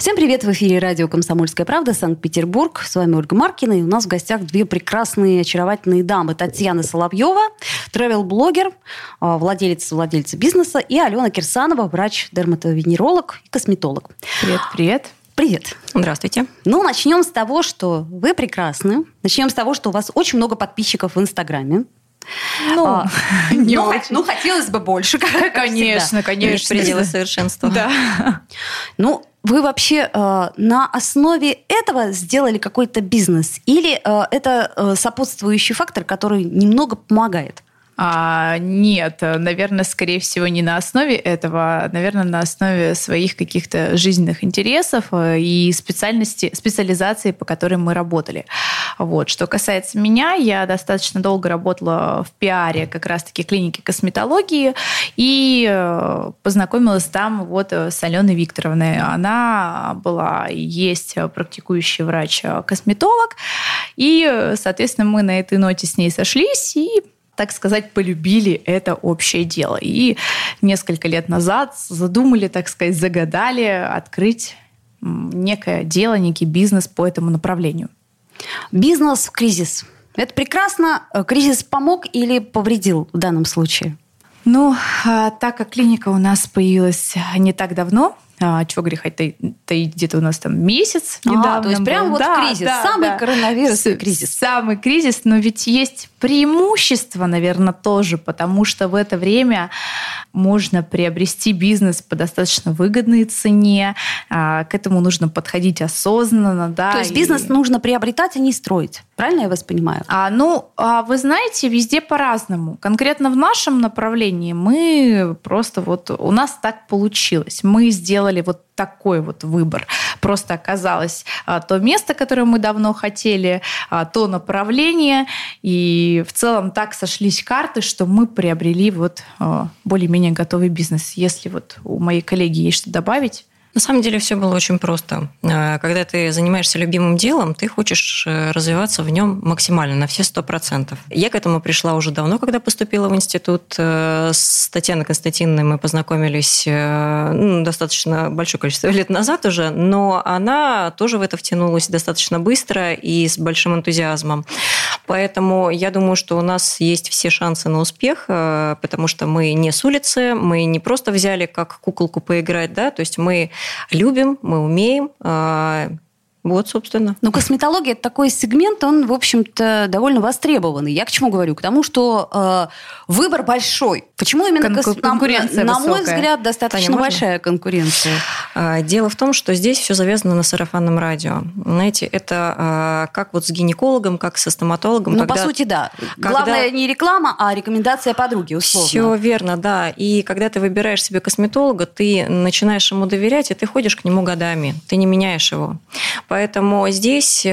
Всем привет! В эфире радио «Комсомольская правда», Санкт-Петербург. С вами Ольга Маркина. И у нас в гостях две прекрасные, очаровательные дамы. Татьяна Соловьева, travel-блогер, а, владелец, владельца бизнеса, и Алена Кирсанова, врач-дерматовенеролог и косметолог. Привет, привет. Привет. Здравствуйте. Ну, начнем с того, что вы прекрасны. Начнем с того, что у вас очень много подписчиков в Инстаграме. Ну, А, не ну, очень. ну, хотелось бы больше, как, как Конечно, всегда. конечно. пределы совершенства. Да. Ну, вы вообще э, на основе этого сделали какой-то бизнес? Или э, это э, сопутствующий фактор, который немного помогает? А, нет, наверное, скорее всего, не на основе этого, а, наверное, на основе своих каких-то жизненных интересов э, и специальности, специализации, по которой мы работали. Вот. Что касается меня, я достаточно долго работала в пиаре как раз-таки клиники косметологии и э, познакомилась там вот с Аленой Викторовной. Она была и есть практикующий врач-косметолог, и, соответственно, мы на этой ноте с ней сошлись и так сказать, полюбили это общее дело. И несколько лет назад задумали, так сказать, загадали открыть некое дело, некий бизнес по этому направлению. Бизнес в кризис. Это прекрасно. Э, Кризис помог или повредил в данном случае? Ну, а, так как клиника у нас появилась не так давно, а, чего греха таить, где-то у нас там месяц А, недавно то есть прям был. вот Да, кризис, да, самый да. коронавирусный кризис. Самый кризис, но ведь есть преимущество, наверное, тоже, потому что в это время можно приобрести бизнес по достаточно выгодной цене, а, к этому нужно подходить осознанно, да. То есть и- бизнес нужно приобретать, а не строить. Правильно я вас понимаю? а, ну, а вы знаете, везде по-разному. Конкретно в нашем направлении мы просто вот у нас так получилось. Мы сделали вот такой вот выбор. Просто оказалось а, то место, которое мы давно хотели, а, то направление, и в целом так сошлись карты, что мы приобрели вот а, более-менее готовый бизнес. Если вот у моей коллеги есть что добавить, На самом деле все было очень просто. А, Когда ты занимаешься любимым делом, ты хочешь э, развиваться в нем максимально, на все сто процентов. Я к этому пришла уже давно, когда поступила в институт. Э, С Татьяной Константиновной мы познакомились э, ну, достаточно большое количество лет назад уже, но она тоже в это втянулась достаточно быстро и с большим энтузиазмом. Поэтому я думаю, что у нас есть все шансы на успех, э, потому что мы не с улицы, мы не просто взяли как куколку поиграть, да, то есть мы любим, мы умеем. э, Вот, собственно. Ну, косметология – это такой сегмент, он, в общем-то, довольно востребованный. Я к чему говорю? К тому, что э, выбор большой. Почему именно Конку- кос- на- конкуренция На, мой высокая. взгляд, достаточно Таня, большая конкуренция. А, Дело в том, что здесь все завязано на сарафанном радио. Знаете, это а, как вот с гинекологом, как со стоматологом. Ну, по сути, да. когда- Главное не реклама, а рекомендация подруги, условно. Все верно, да. И когда ты выбираешь себе косметолога, ты начинаешь ему доверять, и ты ходишь к нему годами. Ты не меняешь его. Поэтому здесь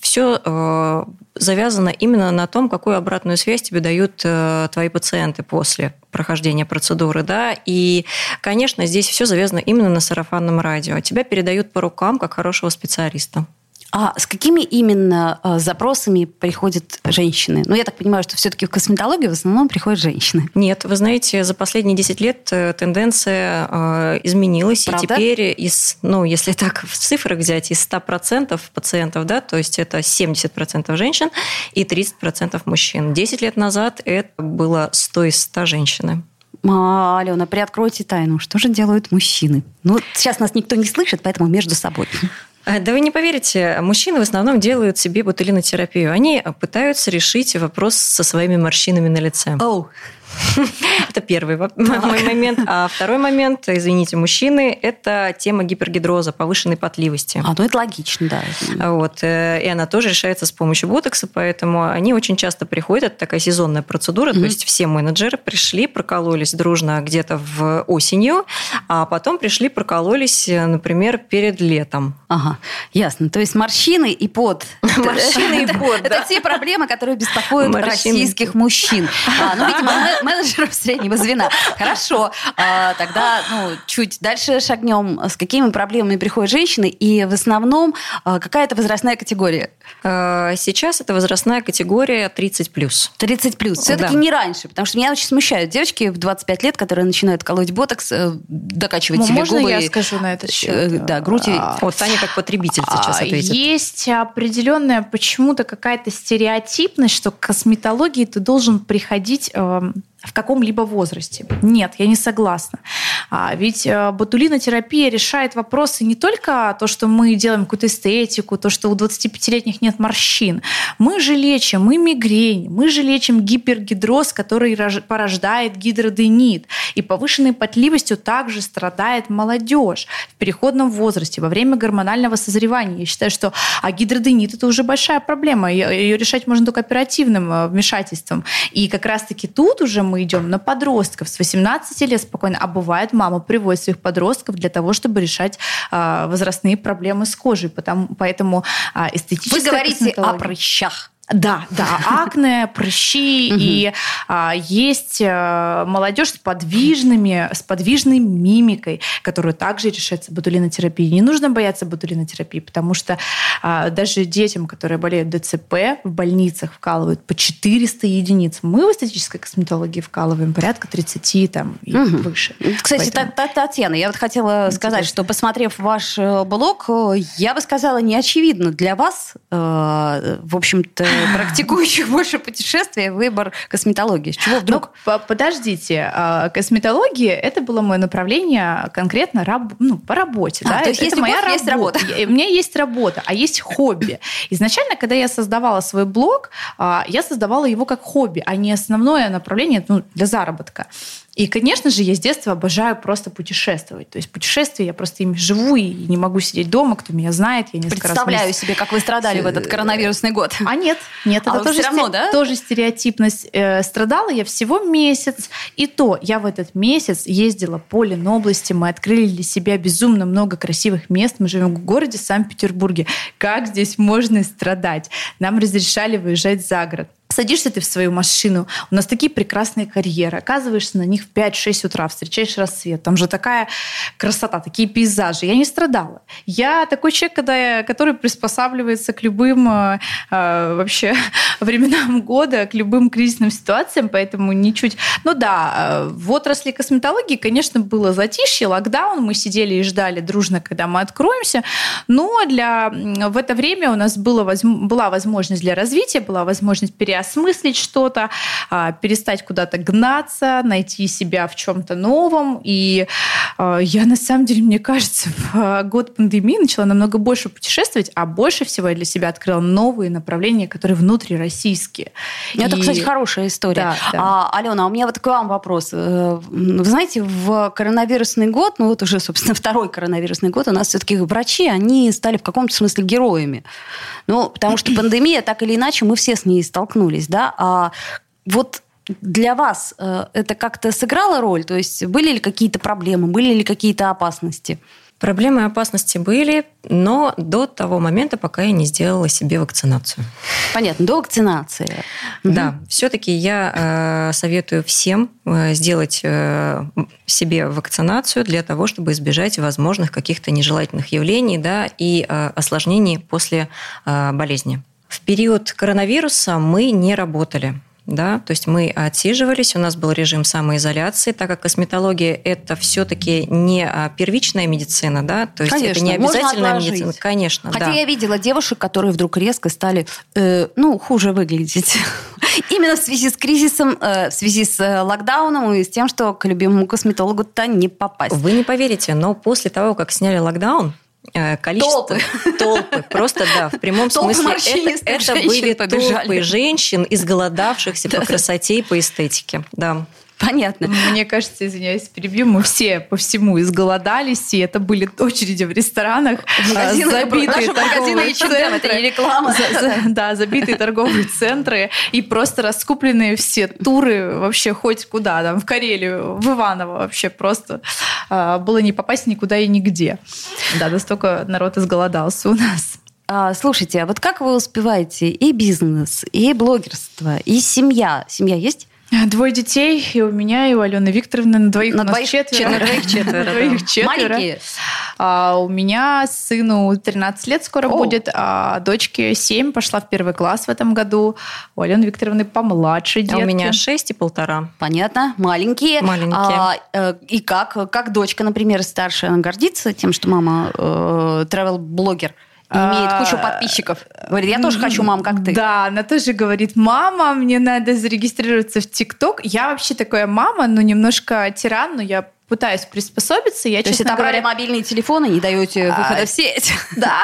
все завязано именно на том, какую обратную связь тебе дают э, твои пациенты после прохождения процедуры, да, и, конечно, здесь все завязано именно на сарафанном радио. Тебя передают по рукам как хорошего специалиста. А с какими именно э, запросами приходят женщины? Ну, я так понимаю, что все-таки в косметологию в основном приходят женщины. Нет, вы знаете, за последние 10 лет э, тенденция э, изменилась, Правда? и теперь из, ну, если так в цифрах взять, из 100% пациентов, да, то есть это 70% женщин и 30% мужчин. 10 лет назад это было 100 из 100 женщины. А, Алена, приоткройте тайну. Что же делают мужчины? Ну, сейчас нас никто не слышит, поэтому между собой. Э, Да вы не поверите, мужчины в основном делают себе ботулинотерапию. Они пытаются решить вопрос со своими морщинами на лице. Оу. Это первый мой момент. А второй момент, извините, мужчины, это тема гипергидроза, повышенной потливости. А, ну это логично, да. Вот. Э, и она тоже решается с помощью ботокса, поэтому они очень часто приходят, это такая сезонная процедура, то есть все менеджеры пришли, прокололись дружно где-то в осенью, а потом пришли, прокололись, например, перед летом. Ага, ясно. То есть морщины и пот. Морщины и пот, Это те проблемы, которые беспокоят российских мужчин. А, ну, видимо, менеджеров среднего звена. Хорошо. А, тогда ну, чуть дальше шагнем. С какими проблемами приходят женщины? И в основном а, какая это возрастная категория? Сейчас это возрастная категория 30 плюс. 30 плюс. Все-таки да. не раньше, потому что меня очень смущают девочки в 25 лет, которые начинают колоть ботокс, э, докачивать ну, себе можно губы. я скажу на счет? Э, да, грудь. А, вот Таня как потребитель сейчас ответит. Есть определенная почему-то какая-то стереотипность, что к косметологии ты должен приходить эм, в каком-либо возрасте. Нет, я не согласна. А, ведь э, ботулинотерапия решает вопросы не только то, что мы делаем какую-то эстетику, то, что у 25-летних нет морщин. Мы же лечим и мигрень, мы же лечим гипергидроз, который порождает гидроденит. И повышенной потливостью также страдает молодежь в переходном возрасте, во время гормонального созревания. Я считаю, что а гидроденит – это уже большая проблема. Ее решать можно только оперативным э, вмешательством. И как раз-таки тут уже мы идем на подростков с 18 лет спокойно, а бывает, мама приводит своих подростков для того, чтобы решать а, возрастные проблемы с кожей. Потому, поэтому а, эстетическая Вы говорите о прыщах. Да, да, акне, прыщи, и а, есть а, молодежь с подвижными, с подвижной мимикой, которую также решается ботулинотерапией. Не нужно бояться ботулинотерапии, потому что а, даже детям, которые болеют ДЦП, в больницах вкалывают по 400 единиц. Мы в эстетической косметологии вкалываем порядка 30 там, и угу. выше. Кстати, Поэтому... Татьяна, я вот хотела Интересно. сказать, что посмотрев ваш э, блог, э, я бы сказала, не очевидно для вас, э, в общем-то, практикующих больше путешествия выбор косметологии. С чего вдруг? Ну, подождите, а, косметология это было мое направление конкретно раб, ну, по работе. А, да? То есть это есть моя любовь, работа. Есть работа. У меня есть работа, а есть хобби. Изначально, когда я создавала свой блог, а, я создавала его как хобби, а не основное направление ну, для заработка. И, конечно же, я с детства обожаю просто путешествовать. То есть путешествия, я просто ими живу и не могу сидеть дома, кто меня знает. Я Представляю раз себе, как вы страдали в этот коронавирусный год. А нет, нет, это а тоже, все равно, да? тоже стереотипность. Э, страдала я всего месяц. И то я в этот месяц ездила по Ленобласти, мы открыли для себя безумно много красивых мест. Мы живем в городе Санкт-Петербурге. Как здесь можно страдать? Нам разрешали выезжать за город. Садишься ты в свою машину, у нас такие прекрасные карьеры, оказываешься на них в 5-6 утра, встречаешь рассвет, там же такая красота, такие пейзажи. Я не страдала. Я такой человек, когда я, который приспосабливается к любым э, э вообще временам года, к любым кризисным ситуациям, поэтому ничуть... Ну да, э, в отрасли косметологии, конечно, было затишье, локдаун, мы сидели и ждали дружно, когда мы откроемся, но для... в это время у нас было, была возможность для развития, была возможность переосмыслить переосмыслить что-то, а, перестать куда-то гнаться, найти себя в чем-то новом. И а, я, на самом деле, мне кажется, в год пандемии начала намного больше путешествовать, а больше всего я для себя открыла новые направления, которые внутрироссийские. Это, и... кстати, хорошая история. Да, да. А, Алена, у меня вот к вам вопрос. Э, вы знаете, в коронавирусный год, ну вот уже, собственно, второй коронавирусный год, у нас все-таки врачи, они стали в каком-то смысле героями. Ну, потому что пандемия, так или иначе, мы все с ней столкнулись столкнулись, да, а вот для вас э, это как-то сыграло роль? То есть были ли какие-то проблемы, были ли какие-то опасности? Проблемы и опасности были, но до того момента, пока я не сделала себе вакцинацию. Понятно, до вакцинации. Да, угу. все-таки я э, советую всем э, сделать э, себе вакцинацию для того, чтобы избежать возможных каких-то нежелательных явлений да, и э, осложнений после э, болезни. В период коронавируса мы не работали. Да, то есть мы отсиживались, у нас был режим самоизоляции, так как косметология это все-таки не а, первичная медицина, да, то есть конечно, это не обязательная медицина, конечно. Хотя да. я видела девушек, которые вдруг резко стали, э, ну, хуже выглядеть. Именно в связи с кризисом, э, в связи с э, локдауном и с тем, что к любимому косметологу-то не попасть. Вы не поверите, но после того, как сняли локдаун, количество... Толпы. Толпы. Просто, да, в прямом толпы смысле. Это, это были побежали. толпы женщин, изголодавшихся по красоте и по эстетике. Да. Понятно. Мне кажется, извиняюсь, перебью, мы все по всему изголодались, и это были очереди в ресторанах, Магазины, забитые торговые H&M, это не реклама. За- за- Да, забитые торговые центры и просто раскупленные все туры вообще хоть куда, там в Карелию, в Иваново вообще просто а, было не попасть никуда и нигде. Да, настолько народ изголодался у нас. А, Слушайте, а вот как вы успеваете и бизнес, и блогерство, и семья? Семья есть? Двое детей, и у меня, и у Алены Викторовны, на двоих На у нас двоих четверо. четверо. На двоих четверо. На двоих четверо. Маленькие? А у меня сыну 13 лет скоро О. будет, а дочке 7, пошла в первый класс в этом году. У Алены Викторовны помладше А детки. у меня шесть и полтора. Понятно, маленькие. Маленькие. А, э, и как? Как дочка, например, старшая, она гордится тем, что мама э, travel-блогер? И имеет А, кучу подписчиков. Говорит, я тоже хочу, мам, как ты. Да, она тоже говорит, мама, мне надо зарегистрироваться в ТикТок. Я вообще такая мама, но немножко тиран, но я пытаюсь приспособиться. Я, То есть это говоря, мобильные телефоны, не даете выхода А, в сеть. Да,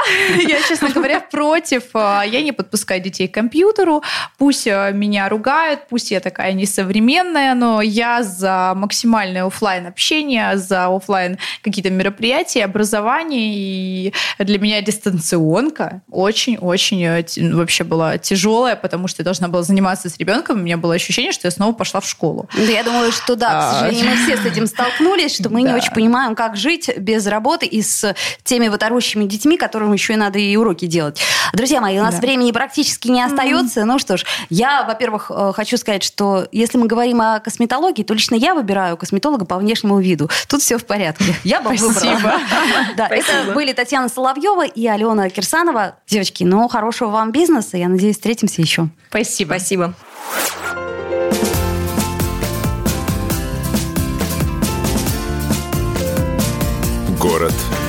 я, честно говоря, против. А, Я не подпускаю детей к компьютеру. Пусть а, меня ругают, пусть я такая несовременная, но я за максимальное оффлайн общение, за оффлайн какие-то мероприятия, образование. И для меня дистанционка очень-очень э, т- вообще была тяжелая, потому что я должна была заниматься с ребенком. У меня было ощущение, что я снова пошла в школу. Да, я думаю, что да, к сожалению, мы все с этим столкнулись, что мы не Да. очень понимаем, как жить без работы и с теми вот орущими детьми, которым еще и надо и уроки делать. Друзья мои, у нас Да. времени практически не остается. Ну что ж, я, во-первых, э, хочу сказать, что если мы говорим о косметологии, то лично я выбираю косметолога по внешнему виду. Тут все в порядке. Я бы выбрала. Спасибо. Да, это были Татьяна Соловьева и Алена Кирсанова. Девочки, ну, хорошего вам бизнеса. Я надеюсь, встретимся еще. Спасибо. Спасибо. Город